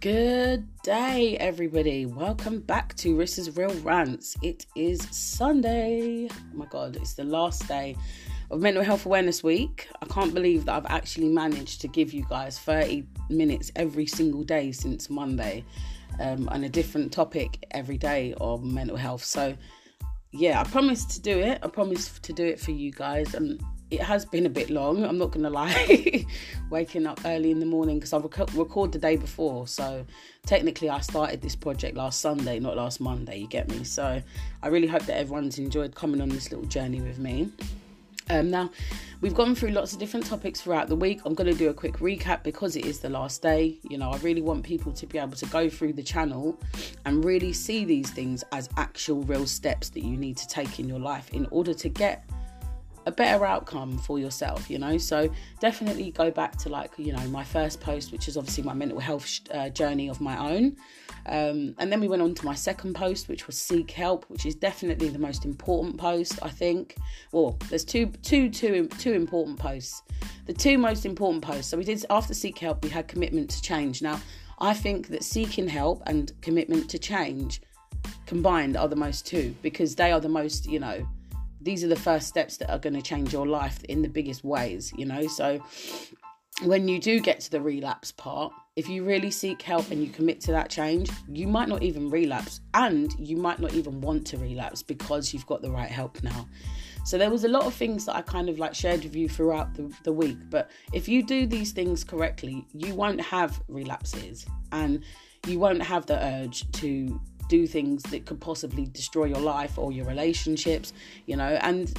Good day, everybody. Welcome back to Rissa's Real Rants. It is Sunday. Oh my god, it's the last day of Mental Health Awareness Week. I can't believe that I've actually managed to give you guys 30 minutes every single day since Monday um, on a different topic every day on mental health. So, yeah, I promised to do it. I promised to do it for you guys. And it has been a bit long. I'm not gonna lie. Waking up early in the morning because I rec- record the day before, so technically I started this project last Sunday, not last Monday. You get me? So I really hope that everyone's enjoyed coming on this little journey with me. Um, now, we've gone through lots of different topics throughout the week. I'm going to do a quick recap because it is the last day. You know, I really want people to be able to go through the channel and really see these things as actual real steps that you need to take in your life in order to get a better outcome for yourself you know? So definitely go back to like you know my first post which is obviously my mental health uh, journey of my own. Um, and then we went on to my second post which was seek help which is definitely the most important post i think. Well there's two two two two important posts. The two most important posts. So we did after seek help we had commitment to change. Now i think that seeking help and commitment to change combined are the most two because they are the most you know these are the first steps that are going to change your life in the biggest ways, you know. So when you do get to the relapse part, if you really seek help and you commit to that change, you might not even relapse and you might not even want to relapse because you've got the right help now. So there was a lot of things that I kind of like shared with you throughout the, the week. But if you do these things correctly, you won't have relapses and you won't have the urge to do things that could possibly destroy your life or your relationships, you know, and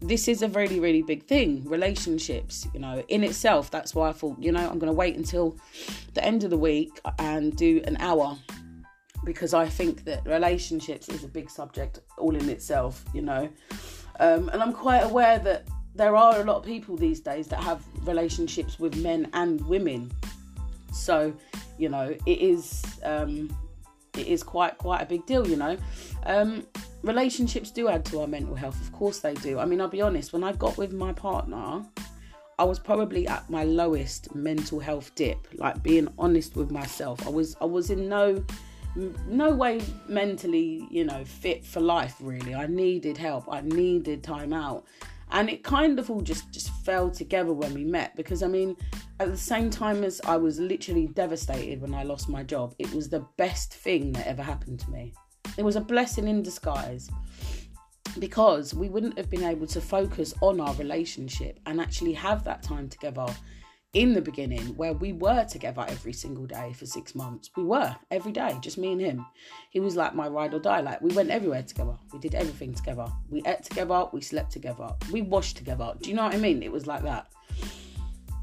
this is a really, really big thing. Relationships, you know, in itself. That's why I thought, you know, I'm going to wait until the end of the week and do an hour because I think that relationships is a big subject all in itself, you know. Um, and I'm quite aware that there are a lot of people these days that have relationships with men and women. So, you know, it is um, it is quite quite a big deal, you know. Um, relationships do add to our mental health, of course they do. I mean, I'll be honest, when I got with my partner, I was probably at my lowest mental health dip. Like being honest with myself, I was I was in no no way mentally, you know, fit for life. Really, I needed help. I needed time out and it kind of all just just fell together when we met because i mean at the same time as i was literally devastated when i lost my job it was the best thing that ever happened to me. It was a blessing in disguise because we wouldn't have been able to focus on our relationship and actually have that time together in the beginning where we were together every single day for six months. We were every day, just me and him. He was like my ride or die. Like we went everywhere together. We did everything together. We ate together. We slept together. We washed together. Do you know what I mean? It was like that.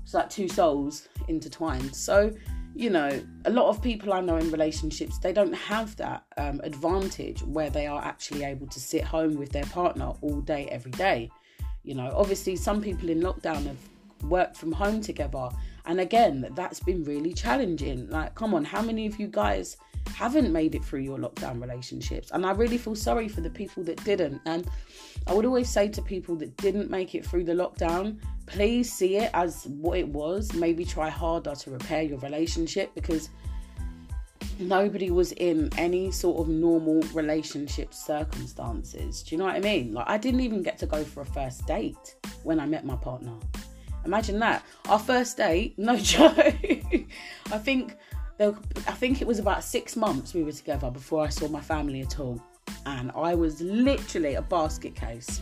It's like two souls intertwined. So, you know, a lot of people I know in relationships, they don't have that um, advantage where they are actually able to sit home with their partner all day, every day. You know, obviously, some people in lockdown have worked from home together. And again, that's been really challenging. Like, come on, how many of you guys haven't made it through your lockdown relationships? And I really feel sorry for the people that didn't. And I would always say to people that didn't make it through the lockdown, please see it as what it was. Maybe try harder to repair your relationship because nobody was in any sort of normal relationship circumstances. Do you know what I mean? Like, I didn't even get to go for a first date when I met my partner. Imagine that. Our first date, no joke. I think there, I think it was about six months we were together before I saw my family at all. And I was literally a basket case.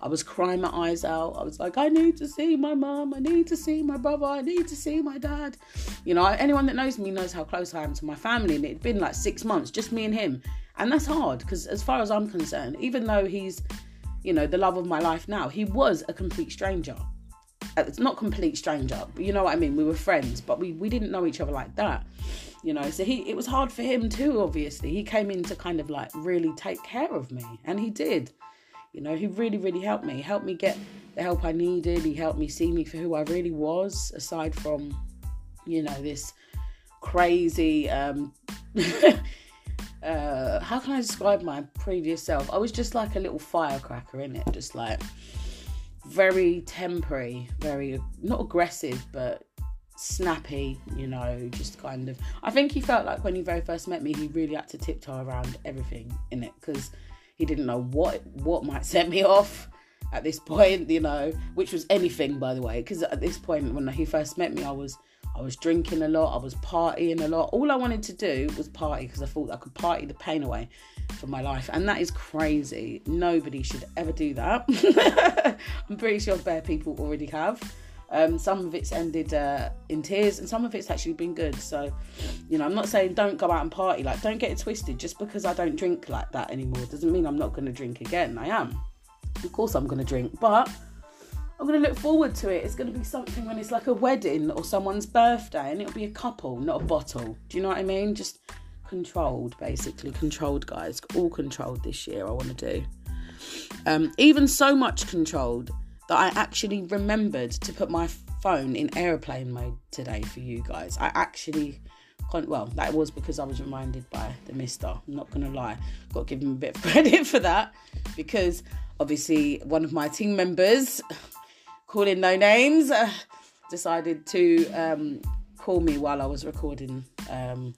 I was crying my eyes out. I was like, I need to see my mum. I need to see my brother. I need to see my dad. You know, anyone that knows me knows how close I am to my family. And it'd been like six months, just me and him. And that's hard because, as far as I'm concerned, even though he's, you know, the love of my life now, he was a complete stranger it's not complete stranger, you know what I mean. We were friends, but we we didn't know each other like that, you know. So he it was hard for him too. Obviously, he came in to kind of like really take care of me, and he did. You know, he really really helped me. He helped me get the help I needed. He helped me see me for who I really was, aside from, you know, this crazy. um uh how can I describe my previous self? I was just like a little firecracker in it, just like very temporary, very not aggressive, but snappy, you know, just kind of. I think he felt like when he very first met me, he really had to tiptoe around everything in it because he didn't know what what might set me off at this point, you know, which was anything by the way. Because at this point, when he first met me, I was I was drinking a lot, I was partying a lot. All I wanted to do was party because I thought I could party the pain away from my life, and that is crazy. Nobody should ever do that. I'm pretty sure bare people already have. Um, some of it's ended uh, in tears, and some of it's actually been good. So, you know, I'm not saying don't go out and party. Like, don't get it twisted. Just because I don't drink like that anymore doesn't mean I'm not going to drink again. I am. Of course, I'm going to drink, but I'm going to look forward to it. It's going to be something when it's like a wedding or someone's birthday, and it'll be a couple, not a bottle. Do you know what I mean? Just controlled, basically controlled, guys. All controlled this year. I want to do. Um, even so much controlled that I actually remembered to put my phone in airplane mode today for you guys. I actually well, that was because I was reminded by the mister. I'm not gonna lie, got to give him a bit of credit for that because obviously one of my team members, calling no names, uh, decided to um, call me while I was recording um,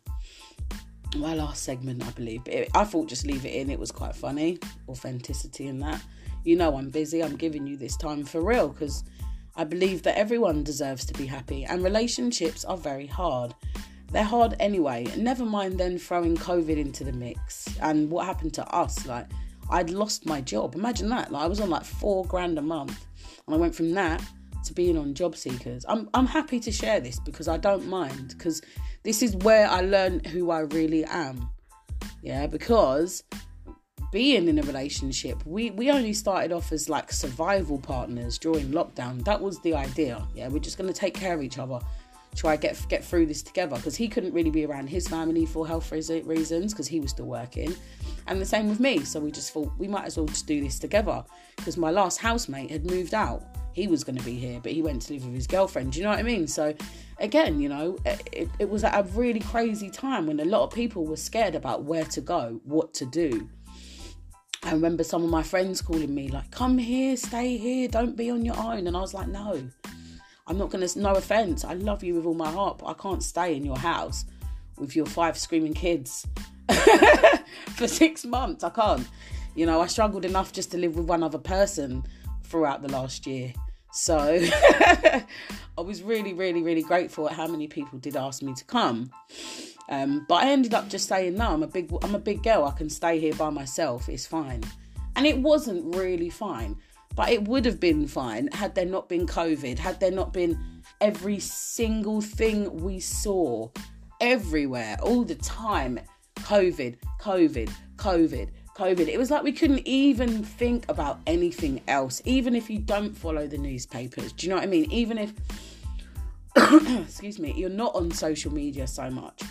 my last segment, I believe. But it, I thought just leave it in. It was quite funny, authenticity in that you know I'm busy, I'm giving you this time for real because I believe that everyone deserves to be happy and relationships are very hard. They're hard anyway. Never mind then throwing COVID into the mix and what happened to us. Like, I'd lost my job. Imagine that. Like, I was on like four grand a month and I went from that to being on job seekers. I'm, I'm happy to share this because I don't mind because this is where I learn who I really am. Yeah, because being in a relationship. We we only started off as like survival partners during lockdown. That was the idea. Yeah, we're just gonna take care of each other, try get get through this together. Because he couldn't really be around his family for health reasons because he was still working, and the same with me. So we just thought we might as well just do this together. Because my last housemate had moved out. He was going to be here, but he went to live with his girlfriend. Do you know what I mean? So again, you know, it, it was at a really crazy time when a lot of people were scared about where to go, what to do I remember some of my friends calling me, like, come here, stay here, don't be on your own. And I was like, no, I'm not going to, no offense. I love you with all my heart, but I can't stay in your house with your five screaming kids for six months. I can't. You know, I struggled enough just to live with one other person throughout the last year. So I was really, really, really grateful at how many people did ask me to come. Um, but I ended up just saying no. I'm a big I'm a big girl. I can stay here by myself. It's fine. And it wasn't really fine, but it would have been fine had there not been COVID. Had there not been every single thing we saw everywhere all the time. COVID, COVID, COVID, COVID. It was like we couldn't even think about anything else, even if you don't follow the newspapers. Do you know what I mean? Even if, excuse me, you're not on social media so much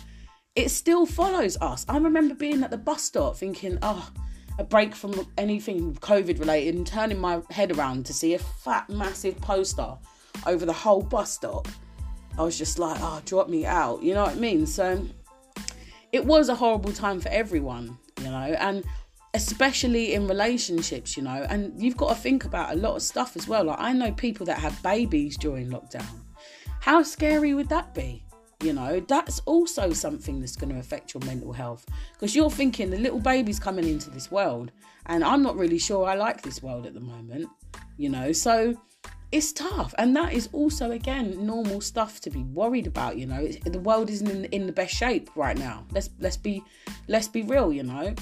it still follows us. I remember being at the bus stop thinking, oh, a break from anything COVID related and turning my head around to see a fat, massive poster over the whole bus stop. I was just like, oh, drop me out. You know what I mean? So it was a horrible time for everyone, you know, and especially in relationships, you know, and you've got to think about a lot of stuff as well. Like, I know people that had babies during lockdown. How scary would that be? You know that's also something that's going to affect your mental health. Because you're thinking the little baby's coming into this world and i'm not really sure i like this world at the moment you know? So it's tough and that is also again normal stuff to be worried about you know? The world isn't in, in the best shape right now. Let's let's be let's be real you know?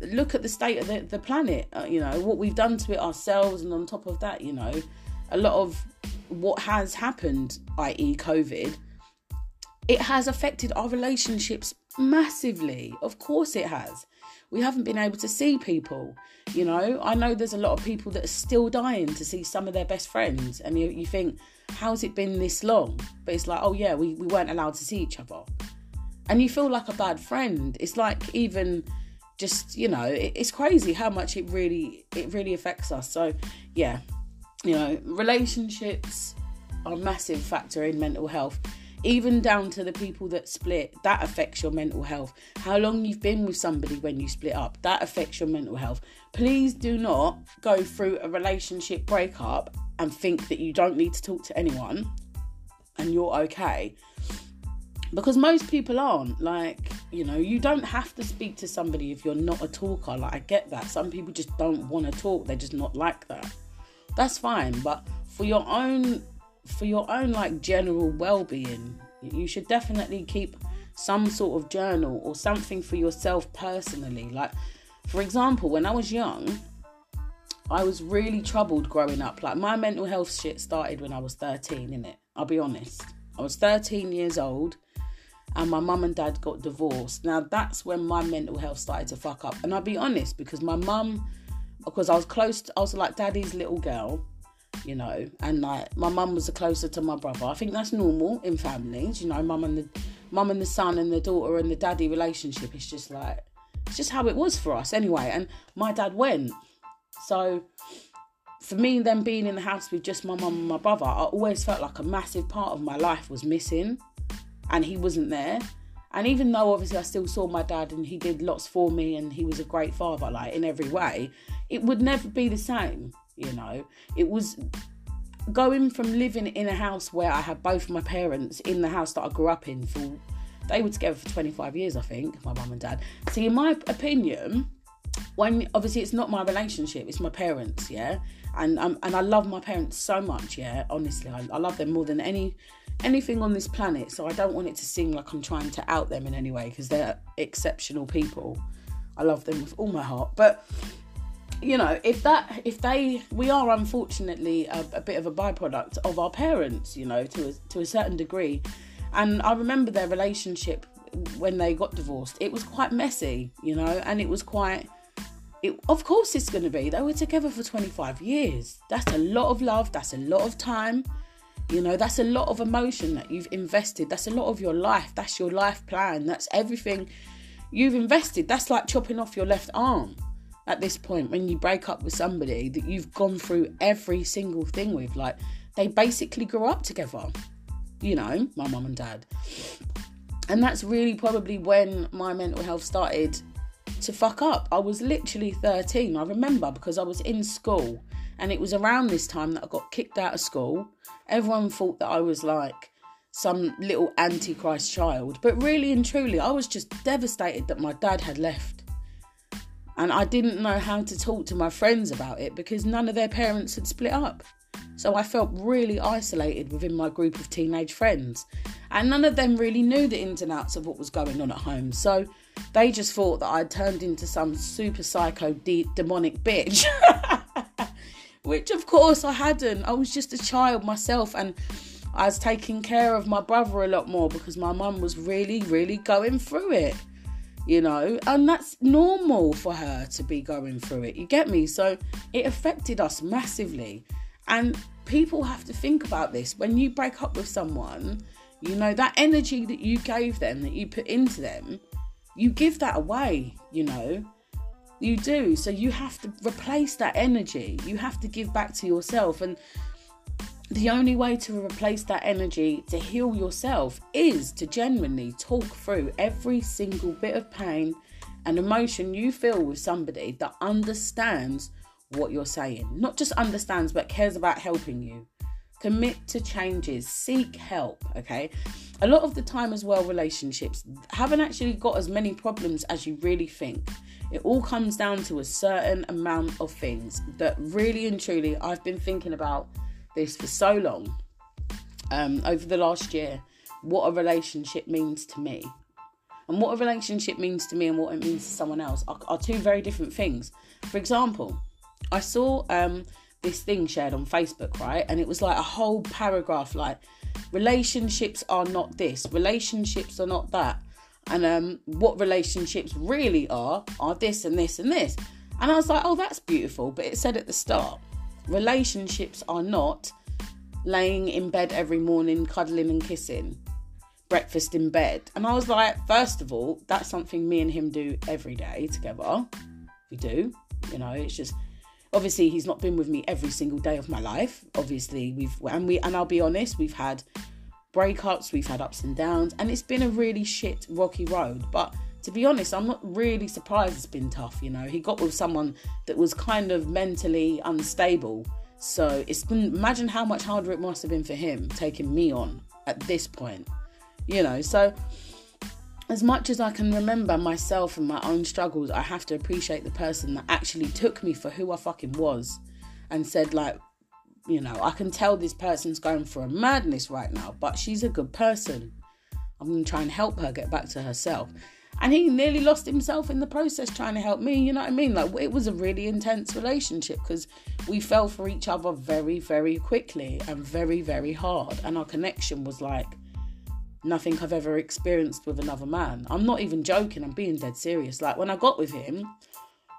Look at the state of the, the planet uh, you know? What we've done to it ourselves and on top of that you know? A lot of what has happened i.e covid it has affected our relationships massively. Of course, it has. We haven't been able to see people. You know, I know there's a lot of people that are still dying to see some of their best friends, and you, you think, how's it been this long? But it's like, oh yeah, we, we weren't allowed to see each other. And you feel like a bad friend. It's like even just, you know, it, it's crazy how much it really it really affects us. So yeah, you know, relationships are a massive factor in mental health even down to the people that split, that affects your mental health. How long you've been with somebody when you split up, that affects your mental health. Please do not go through a relationship breakup and think that you don't need to talk to anyone and you're okay. Because most people aren't. Like, you know, you don't have to speak to somebody if you're not a talker. Like, I get that. Some people just don't want to talk, they're just not like that. That's fine. But for your own for your own like general well-being you should definitely keep some sort of journal or something for yourself personally. Like for example when i was young i was really troubled growing up. Like my mental health shit started when i was 13 in it i'll be honest. I was 13 years old and my mum and dad got divorced. Now that's when my mental health started to fuck up. And i'll be honest because my mum because i was close to, i was like daddy's little girl you know, and like my mum was closer to my brother. I think that's normal in families, you know, mum and the mum and the son and the daughter and the daddy relationship. It's just like it's just how it was for us anyway. And my dad went, so for me, then being in the house with just my mum and my brother, I always felt like a massive part of my life was missing, and he wasn't there. And even though obviously I still saw my dad and he did lots for me and he was a great father, like in every way, it would never be the same you know. It was going from living in a house where i had both my parents in the house that i grew up in for they were together for 25 years i think my mum and dad. See in my opinion when obviously it's not my relationship it's my parents yeah? And um, and i love my parents so much yeah honestly. I, I love them more than any anything on this planet so i don't want it to seem like i'm trying to out them in any way because they're exceptional people. I love them with all my heart. But you know if that if they we are unfortunately a, a, bit of a byproduct of our parents you know to a, to a certain degree. And i remember their relationship when they got divorced. It was quite messy you know and it was quite it, of course it's going to be. They were together for 25 years. That's a lot of love. That's a lot of time. You know that's a lot of emotion that you've invested. That's a lot of your life. That's your life plan. That's everything you've invested. That's like chopping off your left arm at this point when you break up with somebody that you've gone through every single thing with. Like they basically grew up together, you know, my mum and dad. And that's really probably when my mental health started to fuck up. I was literally 13. I remember because I was in school and it was around this time that I got kicked out of school. Everyone thought that I was like some little antichrist child, but really and truly, I was just devastated that my dad had left and I didn't know how to talk to my friends about it because none of their parents had split up. So I felt really isolated within my group of teenage friends. And none of them really knew the ins and outs of what was going on at home. So they just thought that I'd turned into some super psycho de- demonic bitch. Which, of course, I hadn't. I was just a child myself. And I was taking care of my brother a lot more because my mum was really, really going through it you know, and that's normal for her to be going through it. You get me? So it affected us massively. And people have to think about this. When you break up with someone, you know, that energy that you gave them, that you put into them, you give that away, you know. You do. So you have to replace that energy. You have to give back to yourself. And the only way to replace that energy to heal yourself is to genuinely talk through every single bit of pain and emotion you feel with somebody that understands what you're saying. Not just understands, but cares about helping you. Commit to changes, seek help, okay? A lot of the time, as well, relationships haven't actually got as many problems as you really think. It all comes down to a certain amount of things that really and truly I've been thinking about this for so long um, over the last year what a relationship means to me. And what a relationship means to me and what it means to someone else are, are two very different things. For example, I saw um, this thing shared on Facebook, right? And it was like a whole paragraph like, relationships are not this, relationships are not that. And um, what relationships really are, are this and this and this. And I was like, oh, that's beautiful. But it said at the start, relationships are not laying in bed every morning, cuddling and kissing, breakfast in bed. And I was like, first of all, that's something me and him do every day together. We do, you know, it's just obviously he's not been with me every single day of my life. Obviously, we've and we and I'll be honest, we've had breakups, we've had ups and downs, and it's been a really shit rocky road. But to be honest, I'm not really surprised it's been tough. You know, he got with someone that was kind of mentally unstable. So it's been, imagine how much harder it must have been for him taking me on at this point, you know. So, as much as I can remember myself and my own struggles, I have to appreciate the person that actually took me for who I fucking was and said, like, you know, I can tell this person's going for a madness right now, but she's a good person. I'm going to try and help her get back to herself. And he nearly lost himself in the process trying to help me, you know what I mean? Like, it was a really intense relationship because we fell for each other very, very quickly and very, very hard. And our connection was like, nothing I've ever experienced with another man. I'm not even joking, I'm being dead serious. Like when I got with him,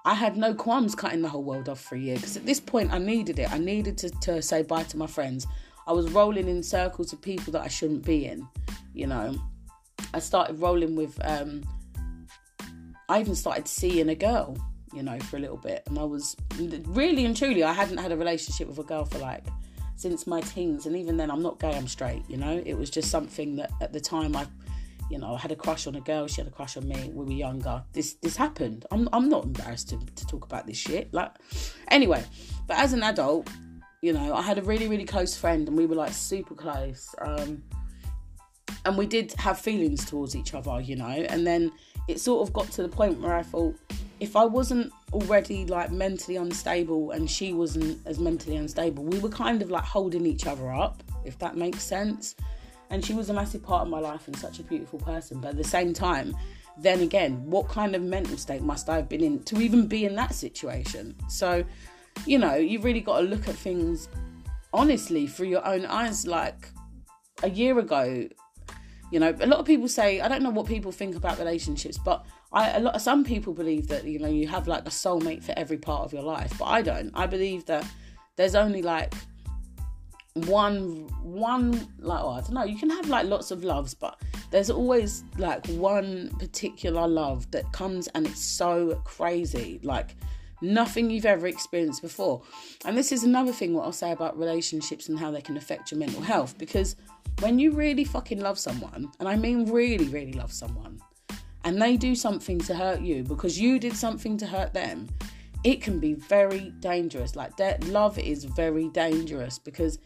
I had no qualms cutting the whole world off for a year because at this point I needed it. I needed to, to say bye to my friends. I was rolling in circles of people that I shouldn't be in, you know. I started rolling with, um, I even started seeing a girl, you know, for a little bit. And I was really and truly, I hadn't had a relationship with a girl for like since my teens, and even then, I'm not gay. I'm straight. You know, it was just something that at the time I, you know, I had a crush on a girl. She had a crush on me. We were younger. This this happened. I'm I'm not embarrassed to, to talk about this shit. Like, anyway, but as an adult, you know, I had a really really close friend, and we were like super close. Um, and we did have feelings towards each other, you know, and then it sort of got to the point where I thought if I wasn't already like mentally unstable and she wasn't as mentally unstable, we were kind of like holding each other up, if that makes sense. And she was a massive part of my life and such a beautiful person. But at the same time, then again, what kind of mental state must I have been in to even be in that situation? So, you know, you've really got to look at things honestly through your own eyes. Like a year ago, you know, a lot of people say, I don't know what people think about relationships, but I a lot some people believe that you know you have like a soulmate for every part of your life, but I don't. I believe that there's only like one one like oh, I don't know. You can have like lots of loves, but there's always like one particular love that comes and it's so crazy, like nothing you've ever experienced before. And this is another thing what I'll say about relationships and how they can affect your mental health because when you really fucking love someone, and I mean really, really love someone, and they do something to hurt you because you did something to hurt them, it can be very dangerous. Like that love is very dangerous because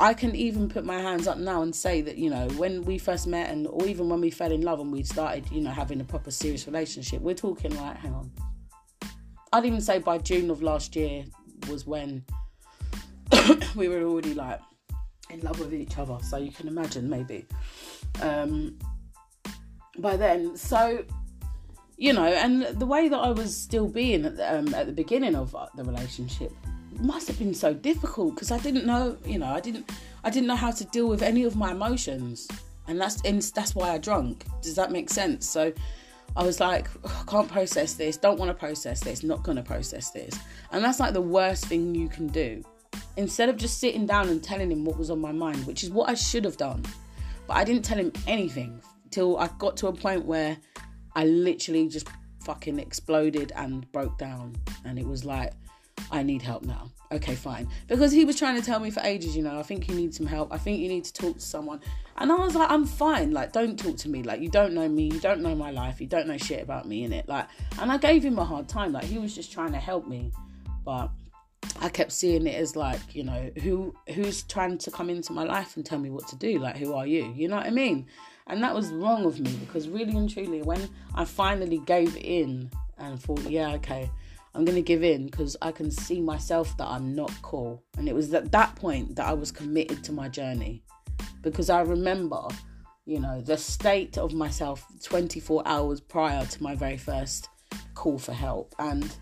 I can even put my hands up now and say that, you know, when we first met and or even when we fell in love and we started, you know, having a proper serious relationship, we're talking like, hang on. I'd even say by June of last year was when we were already like in love with each other. So you can imagine maybe. Um by then. So, you know, and the way that I was still being at the, um, at the beginning of uh, the relationship must have been so difficult because I didn't know, you know, I didn't, I didn't know how to deal with any of my emotions, and that's and that's why I drunk. Does that make sense? So. I was like, can't process this, don't want to process this, not going to process this. And that's like the worst thing you can do. Instead of just sitting down and telling him what was on my mind, which is what I should have done. But I didn't tell him anything till I got to a point where I literally just fucking exploded and broke down. And it was like, I need help now. Okay, fine. Because he was trying to tell me for ages, you know, I think you need some help. I think you need to talk to someone. And I was like, I'm fine. Like, don't talk to me. Like, you don't know me. You don't know my life. You don't know shit about me in it. Like, and I gave him a hard time. Like, he was just trying to help me. But I kept seeing it as like, you know, who who's trying to come into my life and tell me what to do? Like, who are you? You know what I mean? And that was wrong of me because really and truly, when I finally gave in and thought, yeah, okay, I'm going to give in because I can see myself that I'm not cool. And it was at that point that I was committed to my journey because I remember, you know, the state of myself 24 hours prior to my very first call for help. And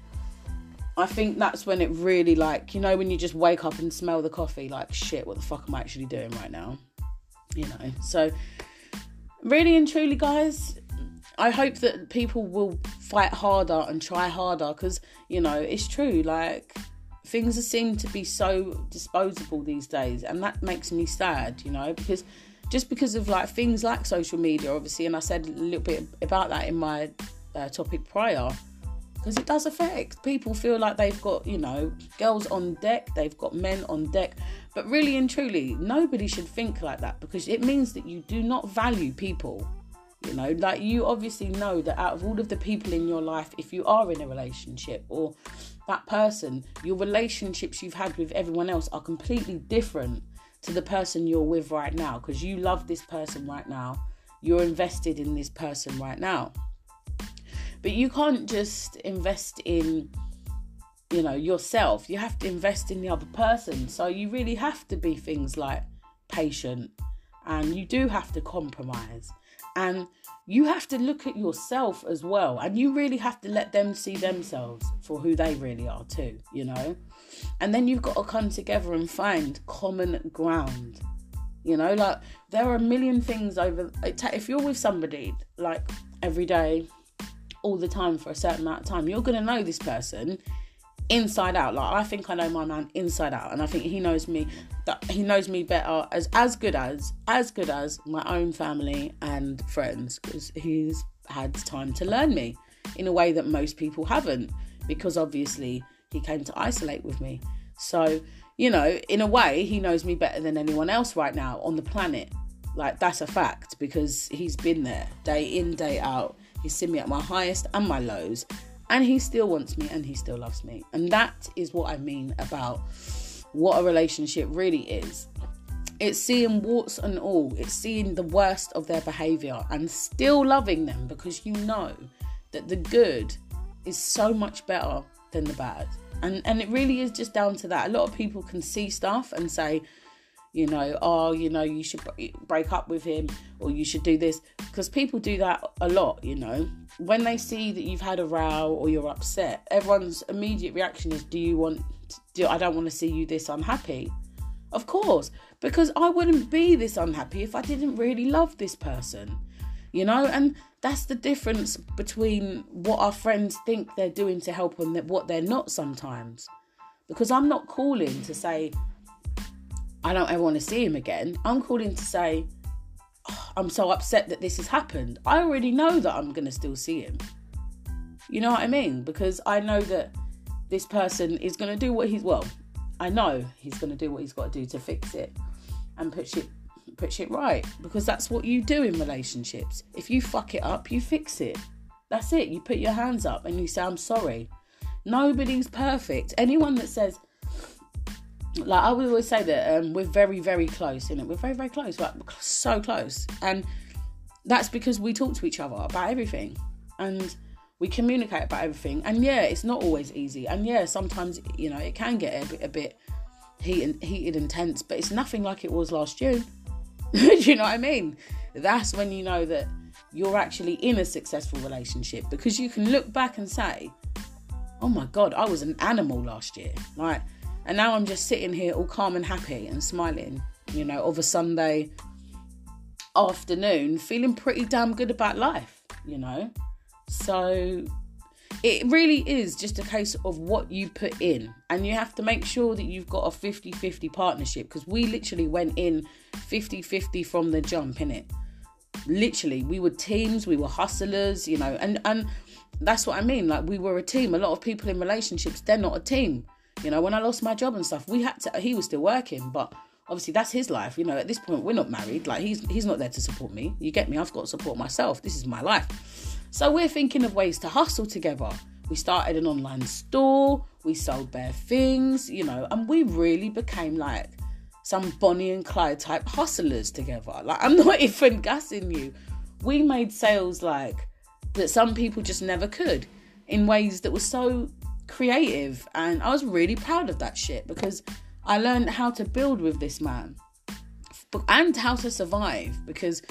I think that's when it really, like, you know, when you just wake up and smell the coffee, like, shit, what the fuck am I actually doing right now? You know, so really and truly, guys, I hope that people will fight harder and try harder because, you know, it's true. Like, things seem to be so disposable these days, and that makes me sad, you know, because just because of like things like social media, obviously, and I said a little bit about that in my uh, topic prior because it does affect people feel like they've got you know girls on deck they've got men on deck but really and truly nobody should think like that because it means that you do not value people you know like you obviously know that out of all of the people in your life if you are in a relationship or that person your relationships you've had with everyone else are completely different to the person you're with right now because you love this person right now. You're invested in this person right now. But you can't just invest in you know yourself you have to invest in the other person so you really have to be things like patient and you do have to compromise and you have to look at yourself as well. And you really have to let them see themselves for who they really are too you know? And then you've got to come together and find common ground you know? Like there are a million things over if you're with somebody like every day all the time for a certain amount of time you're going to know this person inside out. Like I think I know my man inside out, and I think he knows me that he knows me better as as good as as good as my own family and friends because he's had time to learn me in a way that most people haven't because obviously he came to isolate with me. So you know, in a way, he knows me better than anyone else right now on the planet. Like that's a fact because he's been there day in day out. He's seen me at my highest and my lows and he still wants me and he still loves me. And that is what I mean about what a relationship really is. It's seeing warts and all, it's seeing the worst of their behavior and still loving them because you know that the good is so much better than the bad. And and it really is just down to that. A lot of people can see stuff and say, you know, oh, you know, you should break up with him or you should do this because people do that a lot, you know. When they see that you've had a row or you're upset, everyone's immediate reaction is, do you want do I don't want to see you this unhappy. Of course, because I wouldn't be this unhappy if I didn't really love this person. You know, and that's the difference between what our friends think they're doing to help and what they're not sometimes. Because I'm not calling to say, I don't ever want to see him again. I'm calling to say, oh, I'm so upset that this has happened. I already know that I'm going to still see him. You know what I mean? Because I know that this person is going to do what he's, well, I know he's going to do what he's got to do to fix it and put shit, put shit right. Because that's what you do in relationships. If you fuck it up, you fix it. That's it. You put your hands up and you say, I'm sorry. Nobody's perfect. Anyone that says, like I would always say that um, we're very, very close, in it. We're very, very close, like so close, and that's because we talk to each other about everything, and we communicate about everything. And yeah, it's not always easy, and yeah, sometimes you know it can get a bit, a bit heated, heated and tense, but it's nothing like it was last June. Do you know what I mean? That's when you know that you're actually in a successful relationship because you can look back and say, "Oh my God, I was an animal last year." Like and now I'm just sitting here all calm and happy and smiling, you know, of a Sunday afternoon, feeling pretty damn good about life, you know. So it really is just a case of what you put in. And you have to make sure that you've got a 50-50 partnership because we literally went in 50-50 from the jump in it literally we were teams we were hustlers you know? And and that's what i mean like we were a team. A lot of people in relationships they're not a team you know, when I lost my job and stuff, we had to. He was still working, but obviously that's his life. You know, at this point we're not married. Like he's he's not there to support me. You get me? I've got to support myself. This is my life. So we're thinking of ways to hustle together. We started an online store. We sold bare things. You know, and we really became like some Bonnie and Clyde type hustlers together. Like I'm not even gassing you. We made sales like that some people just never could in ways that were so creative and I was really proud of that shit because I learned how to build with this man and how to survive because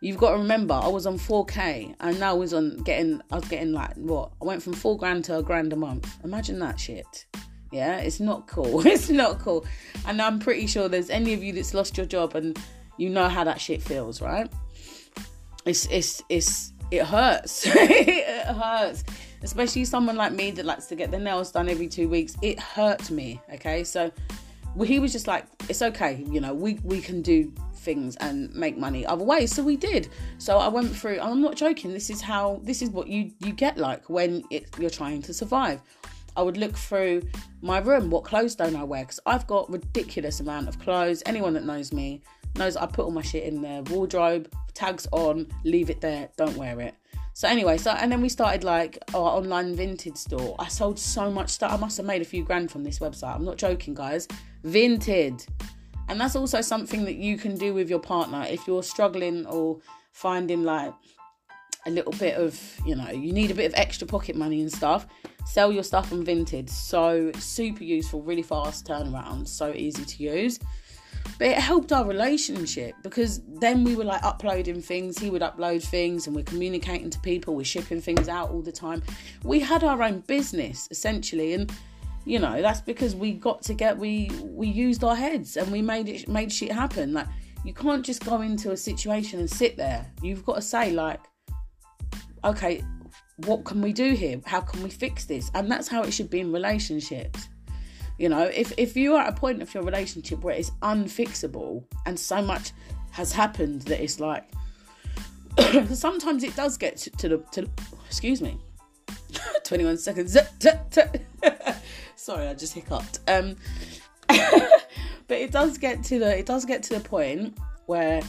you've got to remember I was on 4k and now I was on getting I was getting like what I went from 4 grand to a grand a month. Imagine that shit. Yeah it's not cool. It's not cool. And I'm pretty sure there's any of you that's lost your job and you know how that shit feels right? It's it's it's it hurts. It hurts especially someone like me that likes to get their nails done every two weeks. It hurt me. Okay, so he was just like, it's okay, you know, we we can do things and make money other ways. So we did. So I went through. I'm not joking. This is how. This is what you you get like when it, you're trying to survive. I would look through my room. What clothes don't I wear? Because I've got ridiculous amount of clothes. Anyone that knows me knows I put all my shit in the wardrobe, tags on, leave it there, don't wear it. So anyway, so and then we started like our online vintage store. I sold so much stuff. I must have made a few grand from this website. I'm not joking, guys. Vinted. And that's also something that you can do with your partner if you're struggling or finding like a little bit of, you know, you need a bit of extra pocket money and stuff. Sell your stuff on Vinted. So super useful, really fast turnaround, so easy to use. But it helped our relationship because then we were like uploading things, he would upload things, and we're communicating to people, we're shipping things out all the time. We had our own business essentially, and you know that's because we got to get we we used our heads and we made it made shit happen. Like you can't just go into a situation and sit there. You've got to say like, okay, what can we do here? How can we fix this? And that's how it should be in relationships. You know, if, if you are at a point of your relationship where it's unfixable and so much has happened that it's like, sometimes it does get to, to the, to, excuse me, 21 seconds. Sorry, I just hiccuped. Um, but it does get to the, it does get to the point where,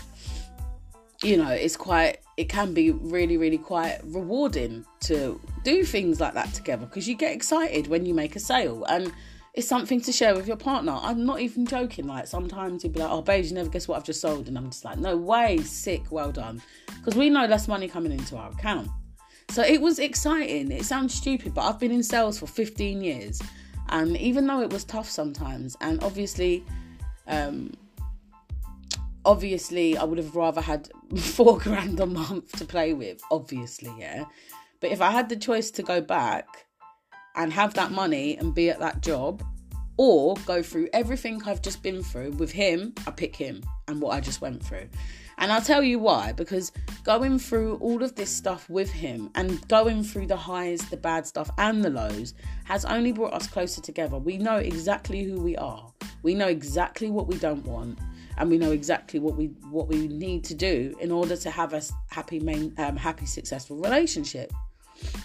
you know, it's quite, it can be really, really quite rewarding to do things like that together because you get excited when you make a sale and it's something to share with your partner. I'm not even joking. Like sometimes you'll be like, "Oh, babe, you never guess what I've just sold," and I'm just like, "No way, sick, well done," because we know less money coming into our account. So it was exciting. It sounds stupid, but I've been in sales for 15 years, and even though it was tough sometimes, and obviously, um, obviously, I would have rather had four grand a month to play with. Obviously, yeah. But if I had the choice to go back and have that money and be at that job or go through everything I've just been through with him, I pick him and what I just went through. And I'll tell you why because going through all of this stuff with him and going through the highs, the bad stuff, and the lows has only brought us closer together. We know exactly who we are, we know exactly what we don't want. And we know exactly what we what we need to do in order to have a happy, main, um, happy, successful relationship.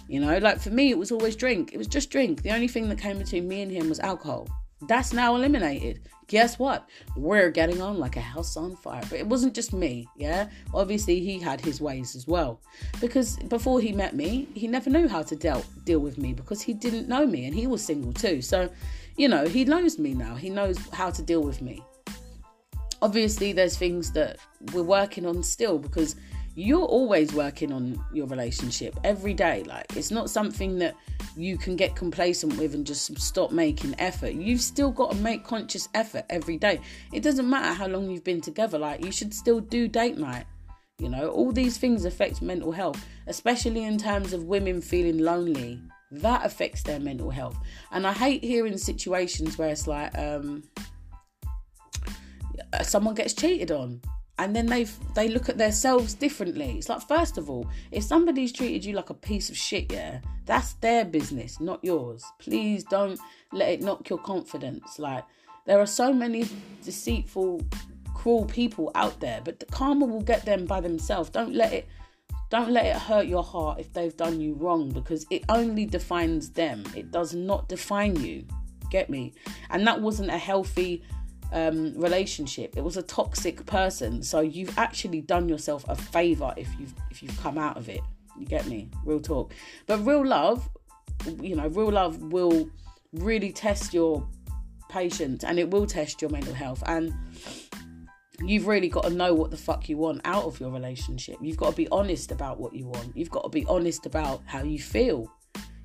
You know, like for me, it was always drink. It was just drink. The only thing that came between me and him was alcohol. That's now eliminated. Guess what? We're getting on like a house on fire. But it wasn't just me, yeah? Obviously, he had his ways as well. Because before he met me, he never knew how to deal, deal with me because he didn't know me and he was single too. So, you know, he knows me now. He knows how to deal with me. Obviously, there's things that we're working on still because you're always working on your relationship every day. Like, it's not something that you can get complacent with and just stop making effort. You've still got to make conscious effort every day. It doesn't matter how long you've been together, like, you should still do date night. You know, all these things affect mental health, especially in terms of women feeling lonely. That affects their mental health. And I hate hearing situations where it's like, um, someone gets cheated on and then they they look at themselves differently. It's like first of all, if somebody's treated you like a piece of shit, yeah, that's their business, not yours. Please don't let it knock your confidence. Like there are so many deceitful, cruel people out there, but the karma will get them by themselves. Don't let it don't let it hurt your heart if they've done you wrong because it only defines them. It does not define you. Get me? And that wasn't a healthy um, relationship. It was a toxic person. So you've actually done yourself a favor if you've if you've come out of it. You get me? Real talk. But real love, you know, real love will really test your patience and it will test your mental health and you've really got to know what the fuck you want out of your relationship. You've got to be honest about what you want. You've got to be honest about how you feel.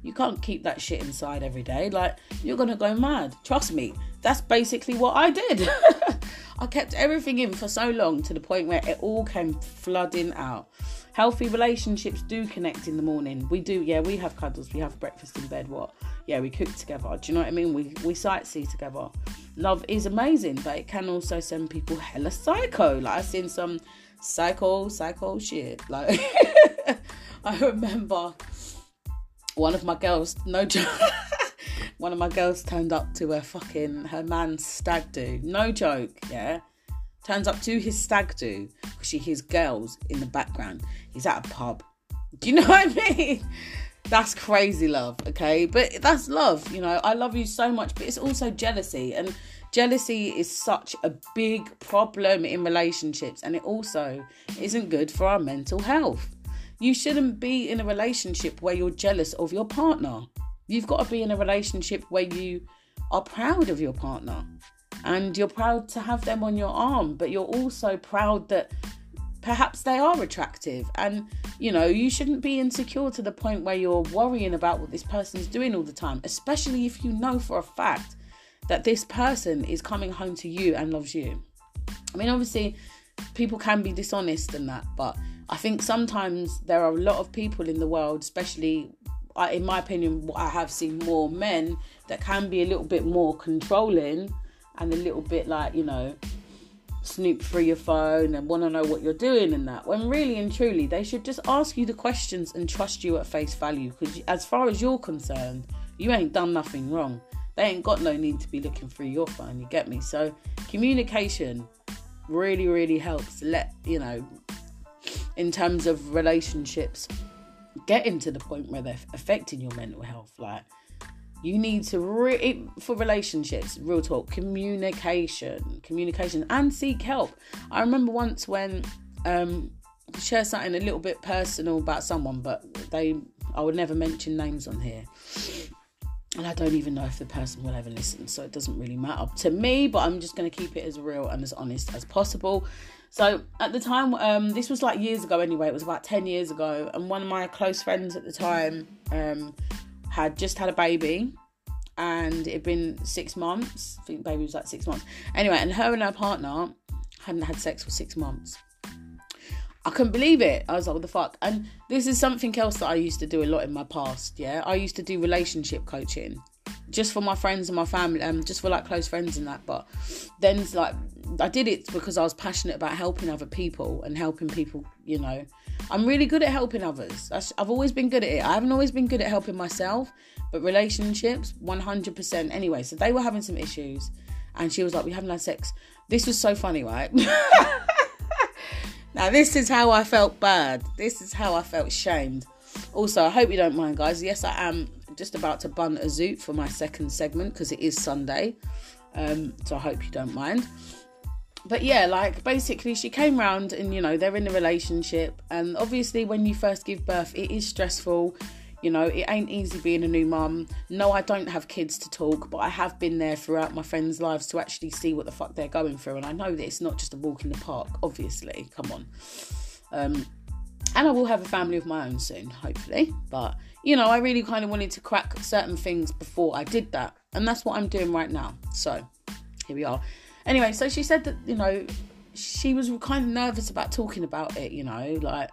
You can't keep that shit inside every day. Like, you're to go mad. Trust me that's basically what I did. I kept everything in for so long to the point where it all came flooding out. Healthy relationships do connect in the morning. We do, yeah, we have cuddles, we have breakfast in bed, what? Yeah, we cook together. Do you know what I mean? We we sightsee together. Love is amazing, but it can also send people hella psycho. Like I've seen some psycho, psycho shit. Like I remember one of my girls, no joke one of my girls turned up to her fucking her man's stag do. No joke, yeah. Turns up to his stag do because she hears girls in the background. He's at a pub. Do you know what I mean? That's crazy love, okay? But that's love, you know. I love you so much, but it's also jealousy. And jealousy is such a big problem in relationships, and it also isn't good for our mental health. You shouldn't be in a relationship where you're jealous of your partner. You've got to be in a relationship where you are proud of your partner. and you're proud to have them on your arm, but you're also proud that perhaps they are attractive and you know you shouldn't be insecure to the point where you're worrying about what this person's doing all the time especially if you know for a fact that this person is coming home to you and loves you i mean obviously people can be dishonest in that but i think sometimes there are a lot of people in the world especially in my opinion i have seen more men that can be a little bit more controlling and a little bit like you know snoop through your phone and want to know what you're doing and that when really and truly they should just ask you the questions and trust you at face value because as far as you're concerned you ain't done nothing wrong. They ain't got no need to be looking through your phone you get me? So communication really really helps. Let you know in terms of relationships getting to the point where they're affecting your mental health like you need to re- for relationships real talk communication communication and seek help. I remember once when um share something a little bit personal about someone but they i would never mention names on here. And i don't even know if the person will ever listen so it doesn't really matter to me but i'm just going to keep it as real and as honest as possible so at the time um this was like years ago anyway it was about 10 years ago and one of my close friends at the time um had just had a baby and it'd been six months. I think baby was like six months. Anyway, and her and her partner hadn't had sex for six months. I couldn't believe it. I was like, what the fuck? And this is something else that I used to do a lot in my past. Yeah, I used to do relationship coaching just for my friends and my family, um, just for like close friends and that. But then, like, I did it because I was passionate about helping other people and helping people, you know, I'm really good at helping others. I've always been good at it. I haven't always been good at helping myself, but relationships, 100%. Anyway, so they were having some issues, and she was like, We haven't had sex. This was so funny, right? now, this is how I felt bad. This is how I felt shamed. Also, I hope you don't mind, guys. Yes, I am just about to bun a zoot for my second segment because it is Sunday. Um, so I hope you don't mind but yeah, like basically, she came round and you know they're in a relationship, and obviously, when you first give birth, it is stressful. You know, it ain't easy being a new mum. No, I don't have kids to talk, but I have been there throughout my friends' lives to actually see what the fuck they're going through, and I know that it's not just a walk in the park. Obviously, come on. Um, and I will have a family of my own soon, hopefully. But you know, I really kind of wanted to crack certain things before I did that, and that's what I'm doing right now. So here we are. Anyway, so she said that, you know, she was kind of nervous about talking about it, you know, like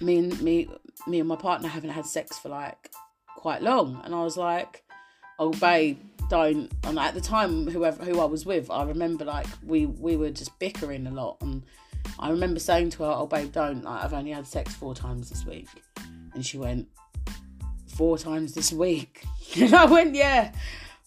me and me me and my partner haven't had sex for like quite long. And I was like, Oh babe, don't and at the time whoever who I was with, I remember like we we were just bickering a lot and I remember saying to her, Oh babe, don't like I've only had sex four times this week and she went, Four times this week. and I went, Yeah.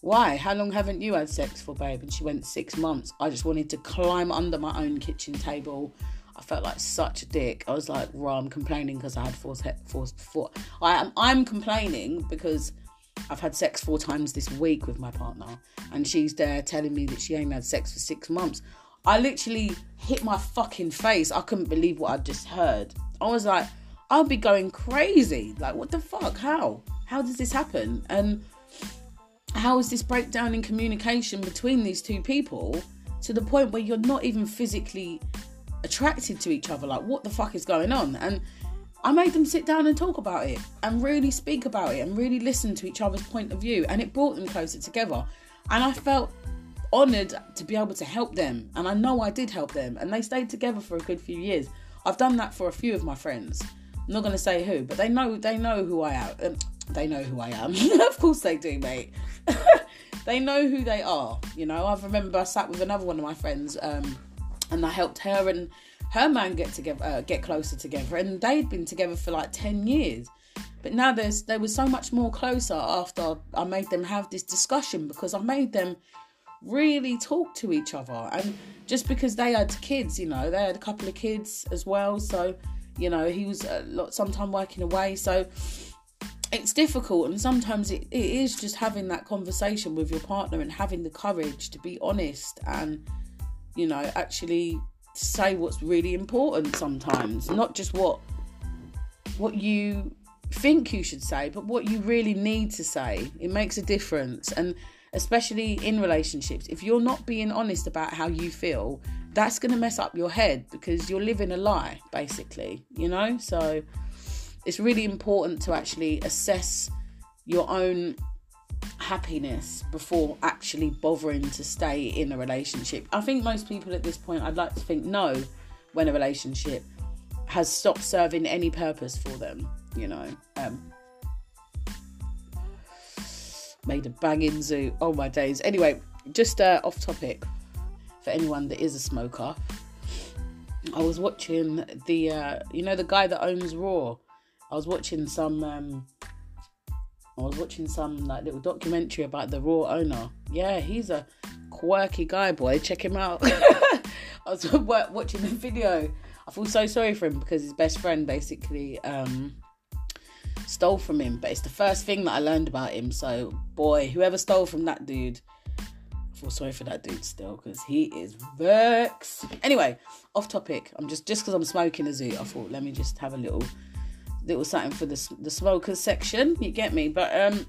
Why? How long haven't you had sex for, babe? And she went, Six months. I just wanted to climb under my own kitchen table. I felt like such a dick. I was like, "Well, I'm complaining because I had four, four, four. I am. I'm complaining because I've had sex four times this week with my partner, and she's there telling me that she ain't had sex for six months. I literally hit my fucking face. I couldn't believe what I'd just heard. I was like, I'll be going crazy. Like, what the fuck? How? How does this happen? And how is this breakdown in communication between these two people to the point where you're not even physically attracted to each other? Like, what the fuck is going on? And I made them sit down and talk about it and really speak about it and really listen to each other's point of view. And it brought them closer together. And I felt honoured to be able to help them. And I know I did help them. And they stayed together for a good few years. I've done that for a few of my friends. I'm not to say who, but they know they know who I am. Um, they know who I am. of course they do, mate. they know who they are. You know, I remember I sat with another one of my friends, um, and I helped her and her man get together, uh, get closer together, and they'd been together for like ten years. But now there's they were so much more closer after I made them have this discussion because I made them really talk to each other, and just because they had kids, you know, they had a couple of kids as well, so you know he was a lot sometime working away, so it's difficult and sometimes it, it is just having that conversation with your partner and having the courage to be honest and you know actually say what's really important sometimes not just what what you think you should say but what you really need to say it makes a difference and especially in relationships. If you're not being honest about how you feel, that's going to mess up your head because you're living a lie, basically, you know? So it's really important to actually assess your own happiness before actually bothering to stay in a relationship. I think most people at this point, I'd like to think, know when a relationship has stopped serving any purpose for them, you know. Um, made a banging zoo. Oh my days. Anyway, just uh, off topic for anyone that is a smoker. I was watching the, uh, you know, the guy that owns Raw. I was watching some, um, I was watching some like little documentary about the Raw owner. Yeah, he's a quirky guy, boy. Check him out. I was watching the video. I feel so sorry for him because his best friend basically um, stole from him. But it's the first thing that I learned about him. So, boy, whoever stole from that dude, feel sorry for that dude still because he is vexed. Anyway, off topic. I'm just just because I'm smoking a zoo. I thought let me just have a little little something for the the smokers section. You get me? But um,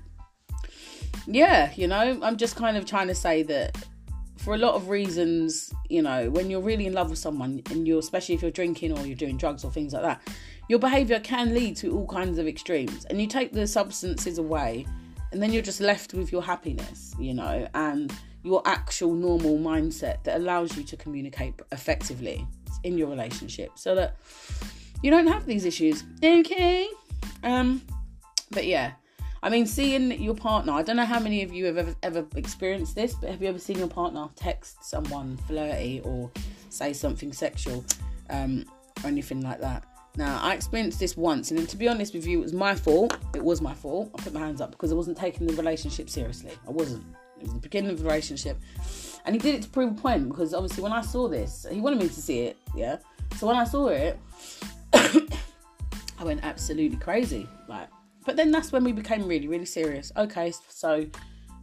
yeah, you know, I'm just kind of trying to say that for a lot of reasons, you know, when you're really in love with someone and you're, especially if you're drinking or you're doing drugs or things like that, your behavior can lead to all kinds of extremes. And you take the substances away, and then you're just left with your happiness, you know, and your actual normal mindset that allows you to communicate effectively in your relationship so that you don't have these issues. Okay. Um, but yeah, I mean, seeing your partner, I don't know how many of you have ever, ever experienced this, but have you ever seen your partner text someone flirty or say something sexual um, or anything like that? Now, I experienced this once, and to be honest with you, it was my fault. It was my fault. I put my hands up because I wasn't taking the relationship seriously. I wasn't. It was the beginning of the relationship. And he did it to prove a point because obviously, when I saw this, he wanted me to see it, yeah? So when I saw it, I went absolutely crazy. Like, but then that's when we became really, really serious. Okay, so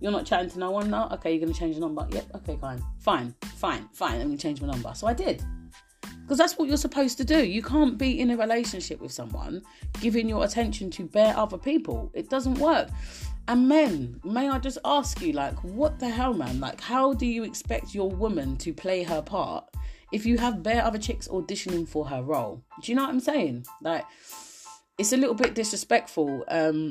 you're not chatting to no one now? Okay, you're to change your number? Yep, okay, fine. Fine, fine, fine. I'm to change my number. So I did. Because that's what you're supposed to do. You can't be in a relationship with someone giving your attention to bare other people. It doesn't work. And men, may I just ask you, like, what the hell, man? Like, how do you expect your woman to play her part if you have bare other chicks auditioning for her role? Do you know what I'm saying? Like, it's a little bit disrespectful. Um,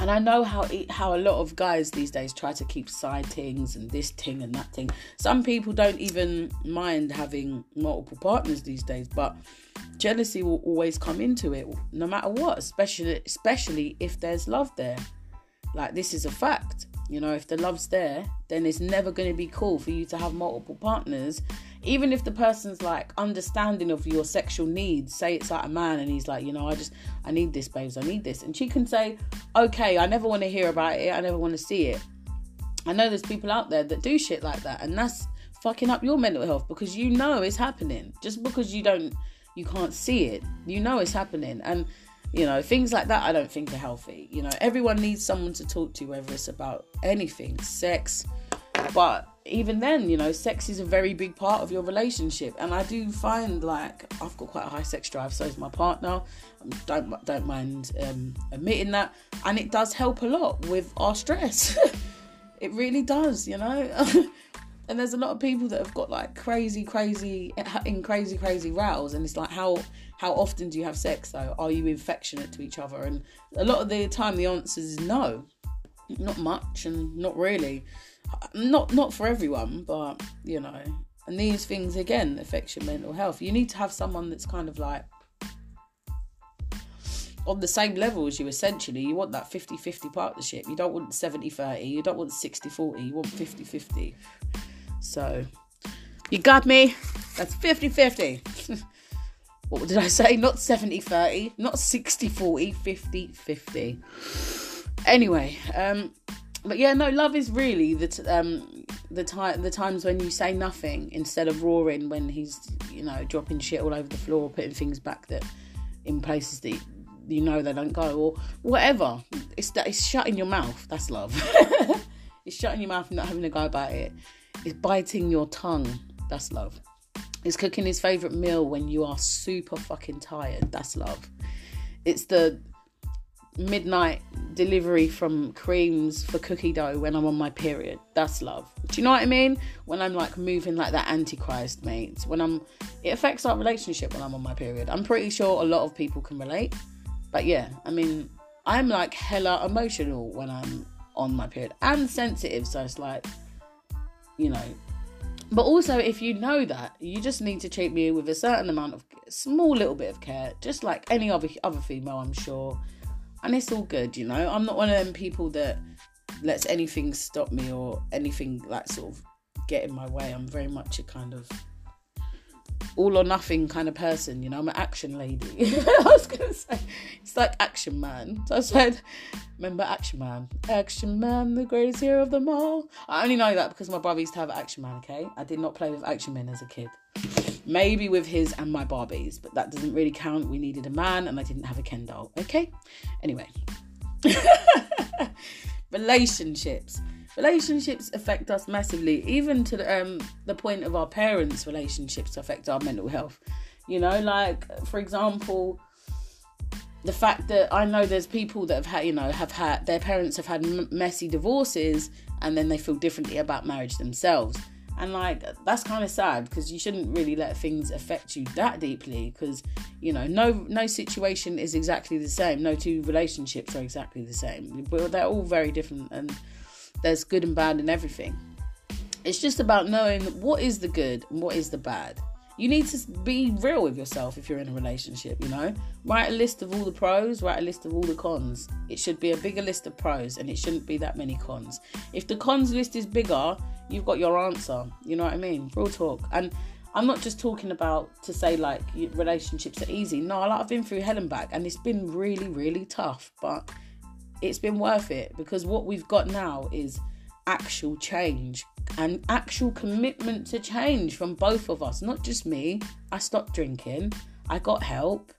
and I know how how a lot of guys these days try to keep side things and this thing and that thing. Some people don't even mind having multiple partners these days, but jealousy will always come into it, no matter what. Especially especially if there's love there. Like this is a fact. You know, if the love's there, then it's never going to be cool for you to have multiple partners. Even if the person's like understanding of your sexual needs say it's like a man and he's like you know i just i need this babes i need this. And she can say okay i never want to hear about it i never want to see it. I know there's people out there that do shit like that and that's fucking up your mental health because you know it's happening. Just because you don't you can't see it you know it's happening. And you know things like that i don't think are healthy you know everyone needs someone to talk to whether it's about anything sex but even then, you know, sex is a very big part of your relationship, and I do find like I've got quite a high sex drive. So is my partner. Um, don't don't mind um, admitting that, and it does help a lot with our stress. it really does, you know. and there's a lot of people that have got like crazy, crazy in crazy, crazy rows, and it's like how how often do you have sex though? Are you affectionate to each other? And a lot of the time, the answer is no, not much, and not really. Not not for everyone, but you know, and these things again affect your mental health. You need to have someone that's kind of like on the same level as you essentially. You want that 50-50 partnership. You don't want 70-30 you don't want 60-40 you want 50-50 so you got me? That's 50-50 what did i say not 70-30 not 60-40 50-50 anyway um but yeah, no, love is really the t- um the time the times when you say nothing instead of roaring when he's you know dropping shit all over the floor, putting things back that in places that you know they don't go or whatever. It's that it's shutting your mouth. That's love. it's shutting your mouth and not having to go about it. It's biting your tongue. That's love. It's cooking his favorite meal when you are super fucking tired. That's love. It's the midnight delivery from creams for cookie dough when I'm on my period. That's love. Do you know what I mean? When I'm like moving like that antichrist, mate. When I'm it affects our relationship when I'm on my period. I'm pretty sure a lot of people can relate. But yeah, I mean, I'm like hella emotional when I'm on my period and sensitive, so it's like you know, but also, if you know that, you just need to treat me with a certain amount of small little bit of care, just like any other other female, I'm sure. And it's all good, you know. I'm not one of them people that lets anything stop me or anything like sort of get in my way. I'm very much a kind of all or nothing kind of person, you know. I'm an action lady. I was gonna say it's like Action Man. So I said, remember Action Man? Action Man, the greatest hero of them all. I only know that because my brother used to have Action Man. Okay, I did not play with Action Man as a kid. Maybe with his and my Barbies, but that doesn't really count. We needed a man, and I didn't have a Ken doll. Okay. Anyway, relationships relationships affect us massively, even to the, um, the point of our parents' relationships affect our mental health. You know, like for example, the fact that I know there's people that have had, you know, have had their parents have had m- messy divorces, and then they feel differently about marriage themselves. And like that's kind of sad because you shouldn't really let things affect you that deeply because you know no no situation is exactly the same. No two relationships are exactly the same. But they're all very different and there's good and bad in everything. It's just about knowing what is the good and what is the bad. You need to be real with yourself if you're in a relationship, you know? Write a list of all the pros, write a list of all the cons. It should be a bigger list of pros and it shouldn't be that many cons. If the cons list is bigger, you've got your answer. You know what I mean? Real talk. And I'm not just talking about to say like relationships are easy. No, like I've been through hell and back and it's been really, really tough. But it's been worth it because what we've got now is actual change and actual commitment to change from both of us, not just me. I stopped drinking, I got help.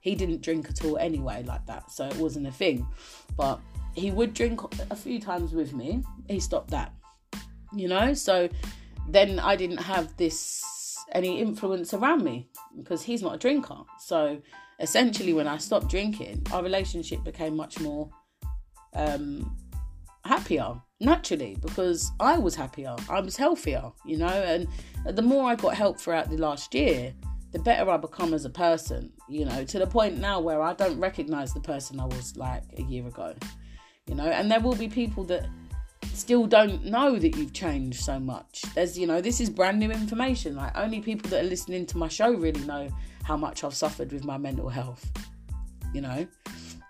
He didn't drink at all anyway, like that, so it wasn't a thing. But he would drink a few times with me. He stopped that, you know. So then I didn't have this any influence around me because he's not a drinker. So essentially, when I stopped drinking, our relationship became much more um, happier naturally because I was happier, I was healthier, you know. And the more I got help throughout the last year, the better I become as a person, you know, to the point now where I don't recognize the person I was like a year ago, you know. And there will be people that still don't know that you've changed so much. There's, you know, this is brand new information. Like, only people that are listening to my show really know how much I've suffered with my mental health, you know.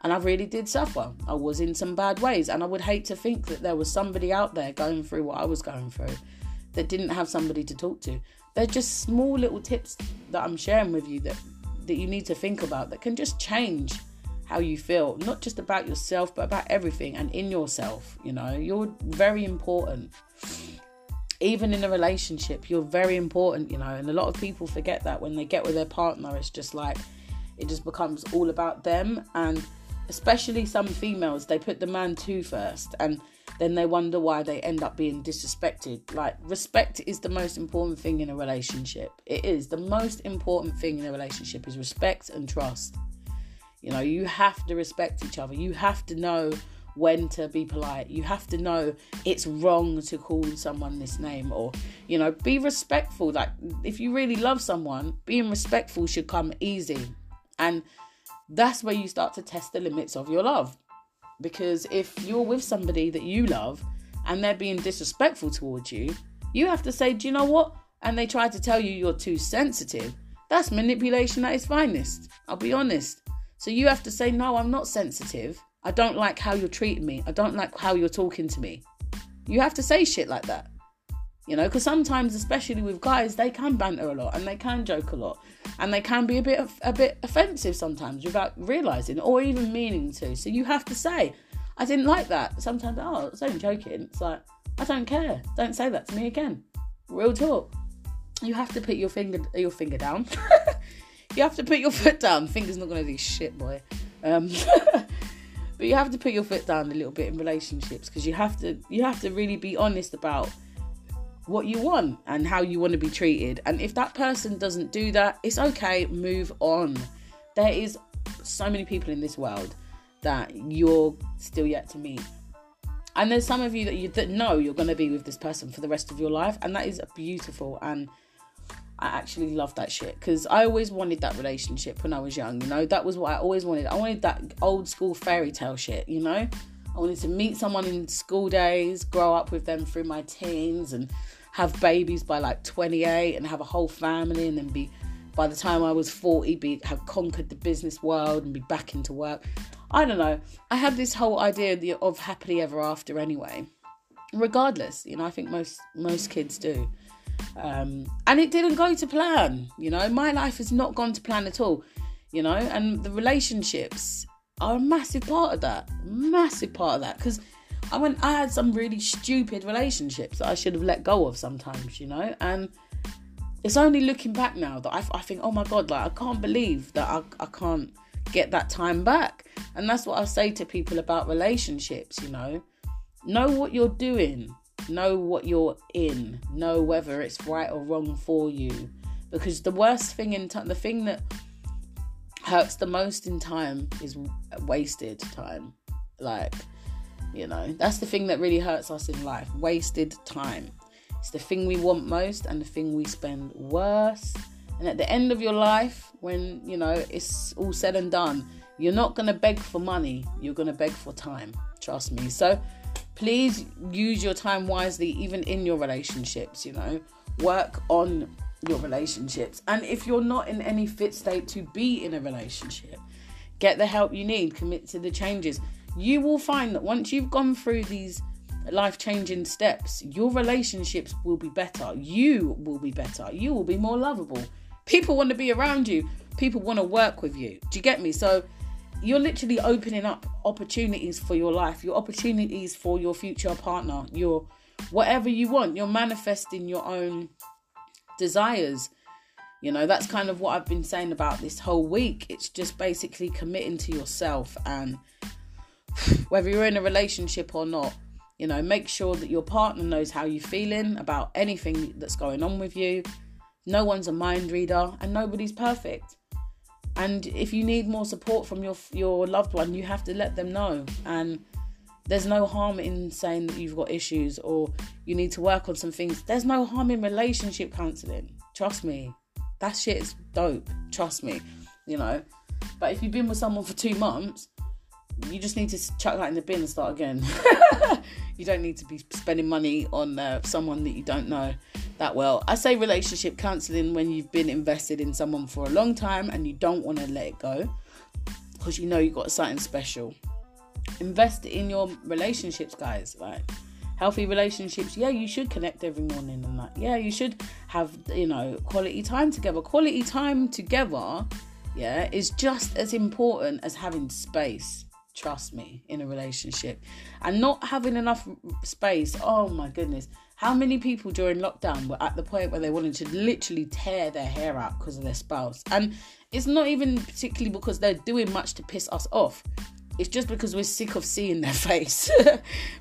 And I really did suffer. I was in some bad ways. And I would hate to think that there was somebody out there going through what I was going through that didn't have somebody to talk to. They're just small little tips that I'm sharing with you that, that you need to think about that can just change how you feel, not just about yourself, but about everything and in yourself. You know, you're very important. Even in a relationship, you're very important, you know, and a lot of people forget that when they get with their partner, it's just like it just becomes all about them and especially some females, they put the man to first and then they wonder why they end up being disrespected. Like, respect is the most important thing in a relationship. It is. The most important thing in a relationship is respect and trust. You know, you have to respect each other. You have to know when to be polite. You have to know it's wrong to call someone this name or, you know, be respectful. Like, if you really love someone, being respectful should come easy. And that's where you start to test the limits of your love. Because if you're with somebody that you love and they're being disrespectful towards you, you have to say, Do you know what? And they try to tell you you're too sensitive. That's manipulation at its finest. I'll be honest. So you have to say, No, I'm not sensitive. I don't like how you're treating me. I don't like how you're talking to me. You have to say shit like that. You know, because sometimes, especially with guys, they can banter a lot and they can joke a lot and they can be a bit a bit offensive sometimes without realizing or even meaning to. So you have to say, "I didn't like that." Sometimes, oh, it's only joking. It's like, I don't care. Don't say that to me again. Real talk. You have to put your finger your finger down. you have to put your foot down. Finger's not gonna do shit, boy. Um, but you have to put your foot down a little bit in relationships because you have to you have to really be honest about what you want and how you want to be treated. And if that person doesn't do that, it's okay, move on. There is so many people in this world that you're still yet to meet. And there's some of you that you that know you're going to be with this person for the rest of your life, and that is beautiful. And I actually love that shit because I always wanted that relationship when I was young. You know, that was what I always wanted. I wanted that old school fairy tale shit. You know, I wanted to meet someone in school days, grow up with them through my teens, and have babies by like 28, and have a whole family, and then be by the time I was 40, be have conquered the business world and be back into work. I don't know. I have this whole idea of happily ever after anyway. Regardless, you know, I think most most kids do. Um, and it didn't go to plan, you know. My life has not gone to plan at all, you know, and the relationships are a massive part of that. Massive part of that. Because I went I had some really stupid relationships that I should have let go of sometimes, you know, and it's only looking back now that I, I think, oh my god, like I can't believe that I, I can't get that time back. And that's what I say to people about relationships, you know. Know what you're doing, know what you're in, know whether it's right or wrong for you. Because the worst thing in time, the thing that hurts the most in time is wasted time. Like, you know, that's the thing that really hurts us in life wasted time. It's the thing we want most and the thing we spend worse. And at the end of your life, when you know it's all said and done, you're not gonna beg for money, you're gonna beg for time. Trust me. So please use your time wisely, even in your relationships, you know. Work on your relationships. And if you're not in any fit state to be in a relationship, get the help you need, commit to the changes. You will find that once you've gone through these life changing steps, your relationships will be better. You will be better. You will be more lovable. People want to be around you. People want to work with you. Do you get me? So you're literally opening up opportunities for your life, your opportunities for your future partner, your whatever you want. You're manifesting your own desires. You know, that's kind of what I've been saying about this whole week. It's just basically committing to yourself and whether you're in a relationship or not, you know, make sure that your partner knows how you're feeling about anything that's going on with you. No one's a mind reader and nobody's perfect. And if you need more support from your your loved one, you have to let them know. And there's no harm in saying that you've got issues or you need to work on some things. There's no harm in relationship counseling. Trust me. That shit is dope. Trust me. You know. But if you've been with someone for two months you just need to chuck that in the bin and start again. you don't need to be spending money on uh, someone that you don't know that well. I say relationship counseling when you've been invested in someone for a long time and you don't want to let it go because you know you've got something special. Invest in your relationships, guys. Like healthy relationships, yeah, you should connect every morning and that. Yeah, you should have you know quality time together. Quality time together, yeah, is just as important as having space trust me in a relationship. And not having enough space oh my goodness. How many people during lockdown were at the point where they wanted to literally tear their hair out because of their spouse? And it's not even particularly because they're doing much to piss us off. It's just because we're sick of seeing their face.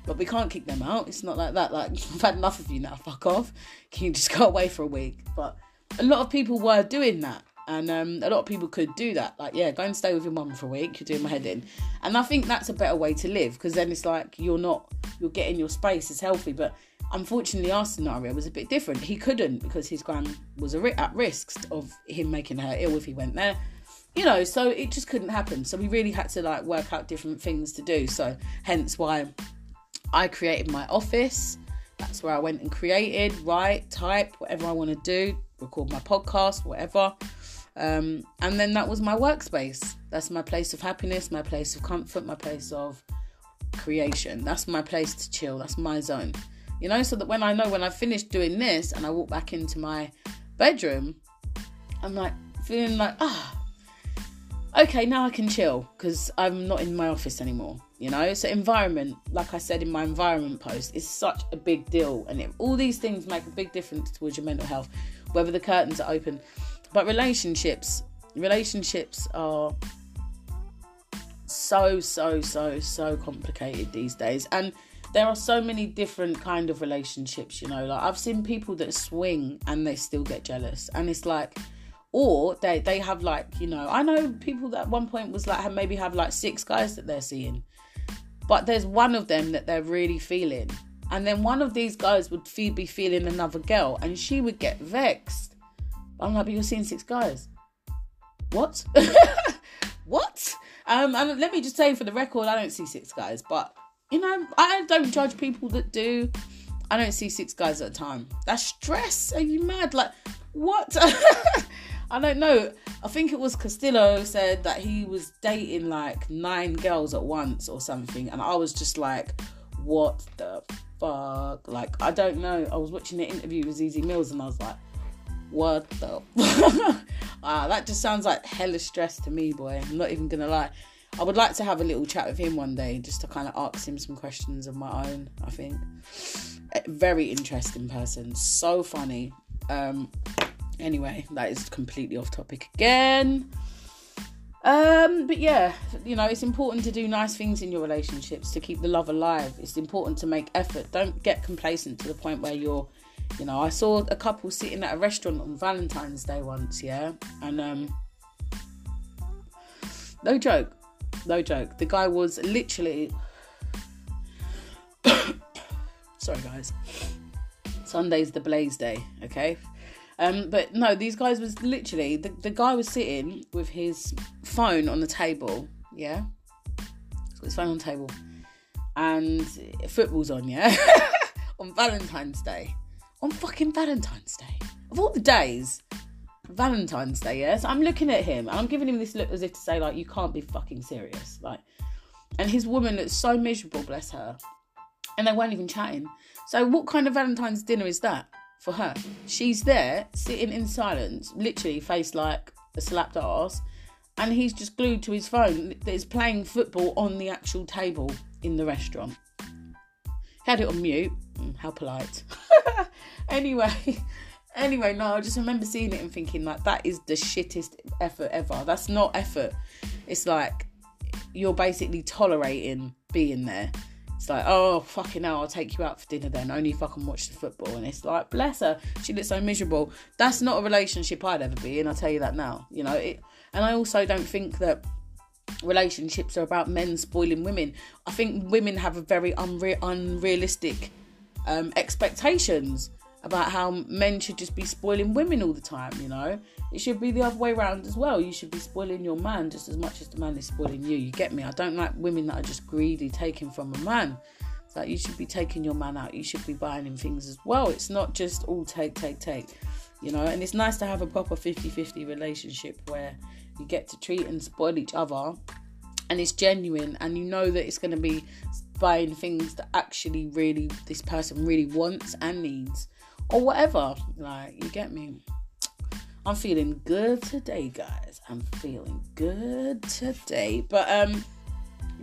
But we can't kick them out. It's not like that. Like i've had enough of you now. Fuck off. Can you just go away for a week? But a lot of people were doing that and um, a lot of people could do that. Like, yeah, go and stay with your mum for a week. You're doing my head in, and I think that's a better way to live because then it's like you're not you're getting your space. It's healthy, but unfortunately, our scenario was a bit different. He couldn't because his gran was at risk of him making her ill if he went there. You know, so it just couldn't happen. So we really had to like work out different things to do. So hence why I created my office. That's where I went and created, write, type, whatever I want to do, record my podcast, whatever. Um, and then that was my workspace. That's my place of happiness, my place of comfort, my place of creation. That's my place to chill. That's my zone. You know, so that when I know when I finish doing this and I walk back into my bedroom, I'm like feeling like, ah, okay, now I can chill because I'm not in my office anymore. You know, so environment, like I said in my environment post, is such a big deal, and it, all these things make a big difference towards your mental health. Whether the curtains are open, but relationships, relationships are so so so so complicated these days. And there are so many different kind of relationships you know. Like i've seen people that swing and they still get jealous. And it's like or they they have like you know I know people that at one point was like have maybe have like six guys that they're seeing, but there's one of them that they're really feeling, and then one of these guys would be feeling another girl, and she would get vexed. I'm like, but you're seeing six guys. What? what? Um, and let me just say for the record, I don't see six guys, but you know, I don't judge people that do. I don't see six guys at a time. That's stress. Are you mad? Like, what? I don't know. I think it was Castillo said that he was dating like nine girls at once or something, and I was just like, what the fuck? Like, I don't know. I was watching the interview with Easy Mills, and I was like, what the? ah, that just sounds like hella stress to me, boy. I'm not even gonna lie. I would like to have a little chat with him one day just to kind of ask him some questions of my own. I think very interesting person, so funny. Um, anyway, that is completely off topic again. Um, but yeah, you know, it's important to do nice things in your relationships to keep the love alive. It's important to make effort. Don't get complacent to the point where you're, you know, I saw a couple sitting at a restaurant on Valentine's Day once, yeah, and um, no joke, no joke. The guy was literally. Sorry, guys. Sunday's the blaze day, okay? Um, but no, these guys was literally the, the guy was sitting with his phone on the table, yeah. His phone on the table. And football's on, yeah. on Valentine's Day. On fucking Valentine's Day. Of all the days, Valentine's Day, yes. I'm looking at him and I'm giving him this look as if to say, like, you can't be fucking serious. Like, and his woman looks so miserable, bless her. And they weren't even chatting. So, what kind of Valentine's dinner is that for her? She's there, sitting in silence, literally face like a slapped ass, and he's just glued to his phone that is playing football on the actual table in the restaurant. Had it on mute. Mm, how polite. anyway, Anyway, no, I just remember seeing it and thinking like that is the shittest effort ever. That's not effort. It's like you're basically tolerating being there. It's like, oh fucking hell, I'll take you out for dinner then, only if I can watch the football. And it's like, bless her, she looks so miserable. That's not a relationship I'd ever be in. I'll tell you that now. You know, it, and I also don't think that relationships are about men spoiling women. I think women have a very unre- unrealistic um, expectations about how men should just be spoiling women all the time, you know? It should be the other way around as well. You should be spoiling your man just as much as the man is spoiling you. You get me? I don't like women that are just greedy taking from a man. It's like you should be taking your man out. You should be buying him things as well. It's not just all take, take, take, you know? And it's nice to have a proper 50 50 relationship where you get to treat and spoil each other and it's genuine and you know that it's going to be buying things that actually really this person really wants and needs or whatever. Like, you get me? I'm feeling good today, guys. I'm feeling good today. But um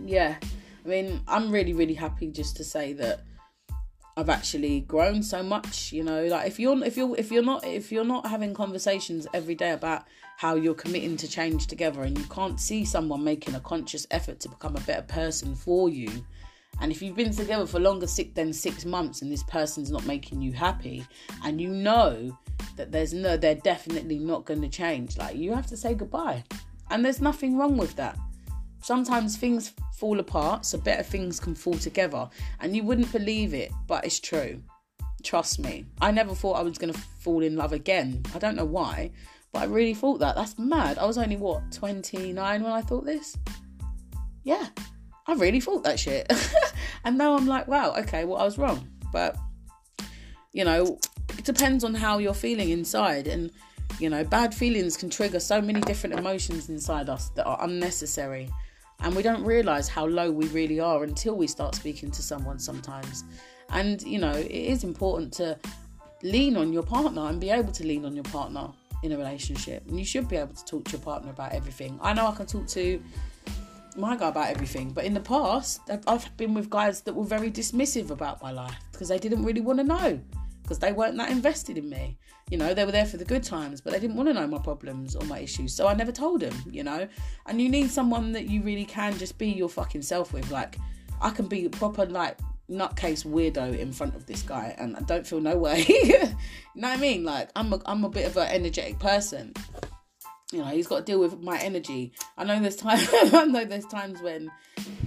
yeah, I mean, I'm really really happy just to say that I've actually grown so much, you know, like if you're if you're if you're not if you're not having conversations every day about how you're committing to change together and you can't see someone making a conscious effort to become a better person for you, and if you've been together for longer than six months and this person's not making you happy, and you know that there's no, they're definitely not going to change, like you have to say goodbye. And there's nothing wrong with that. Sometimes things fall apart, so better things can fall together. And you wouldn't believe it, but it's true. Trust me. I never thought I was going to fall in love again. I don't know why, but I really thought that. That's mad. I was only, what, 29 when I thought this? Yeah, I really thought that shit. and now I'm like, wow, okay, well, I was wrong. But, you know, it depends on how you're feeling inside. And, you know, bad feelings can trigger so many different emotions inside us that are unnecessary. And we don't realize how low we really are until we start speaking to someone sometimes. And, you know, it is important to lean on your partner and be able to lean on your partner in a relationship. And you should be able to talk to your partner about everything. I know I can talk to my guy about everything. But in the past, I've been with guys that were very dismissive about my life because they didn't really want to know because they weren't that invested in me. You know, they were there for the good times, but they didn't want to know my problems or my issues. So I never told them, you know. And you need someone that you really can just be your fucking self with. Like, I can be proper, like, nutcase weirdo in front of this guy and I don't feel no way. you know what I mean? Like, I'm a, I'm a bit of an energetic person you know, he's got to deal with my energy. I know there's time. I know there's times when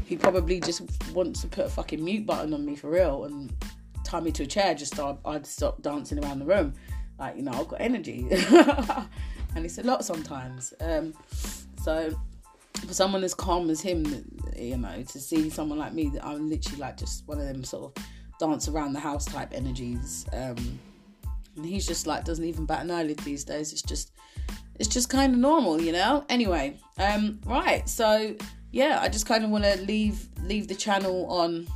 he probably just wants to put a fucking mute button on me for real and tie me to a chair. Just so I'd stop dancing around the room. Like you know, I've got energy, and it's a lot sometimes. Um, so for someone as calm as him, you know, to see someone like me, that I'm literally like just one of them sort of dance around the house type energies. Um, and he's just like doesn't even bat an eyelid these days. It's just it's just kind of normal, you know. Anyway, um, right. So yeah, I just kind of want to leave leave the channel on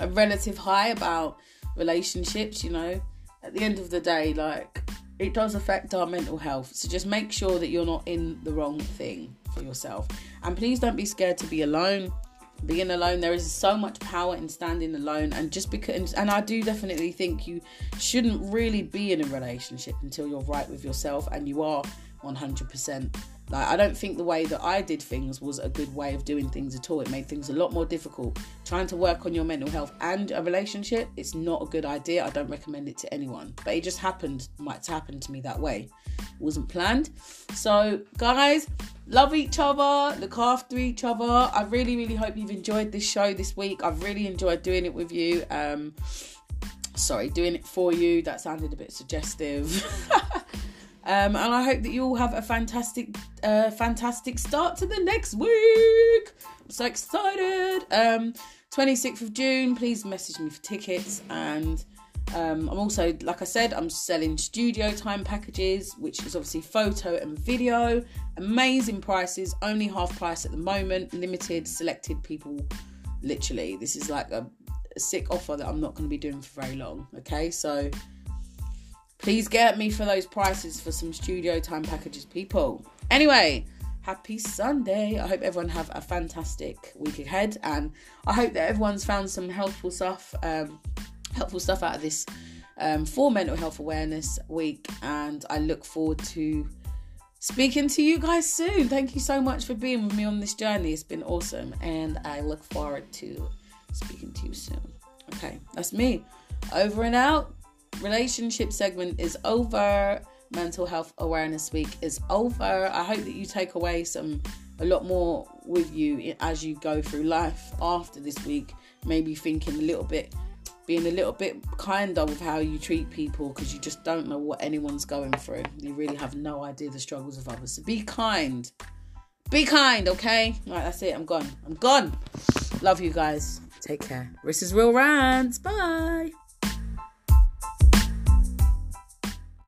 a relative high about relationships. You know, at the end of the day, like it does affect our mental health. So just make sure that you're not in the wrong thing for yourself. And please don't be scared to be alone. Being alone, there is so much power in standing alone, and just because, and I do definitely think you shouldn't really be in a relationship until you're right with yourself and you are 100%. Like, I don't think the way that I did things was a good way of doing things at all. It made things a lot more difficult. Trying to work on your mental health and a relationship, it's not a good idea. I don't recommend it to anyone. But it just happened, might happen to me that way. It wasn't planned. So, guys, love each other, look after each other. I really, really hope you've enjoyed this show this week. I've really enjoyed doing it with you. Um, sorry, doing it for you. That sounded a bit suggestive. Um, and I hope that you all have a fantastic, uh, fantastic start to the next week. I'm so excited. Um, 26th of June, please message me for tickets. And um, I'm also, like I said, I'm selling studio time packages, which is obviously photo and video. Amazing prices, only half price at the moment, limited, selected people. Literally, this is like a, a sick offer that I'm not going to be doing for very long. Okay, so Please get me for those prices for some studio time packages, people. Anyway, happy Sunday. I hope everyone have a fantastic week ahead, and I hope that everyone's found some helpful stuff, um, helpful stuff out of this um, for Mental Health Awareness Week. And I look forward to speaking to you guys soon. Thank you so much for being with me on this journey. It's been awesome, and I look forward to speaking to you soon. Okay, that's me. Over and out relationship segment is over. Mental Health Awareness Week is over. I hope that you take away some a lot more with you as you go through life after this week. Maybe thinking a little bit, being a little bit kinder with how you treat people because you just don't know what anyone's going through. You really have no idea the struggles of others. So be kind. Be kind, okay? Right, that's it. I'm gone. I'm gone. Love you guys. Take care. This is Real Rants. Bye.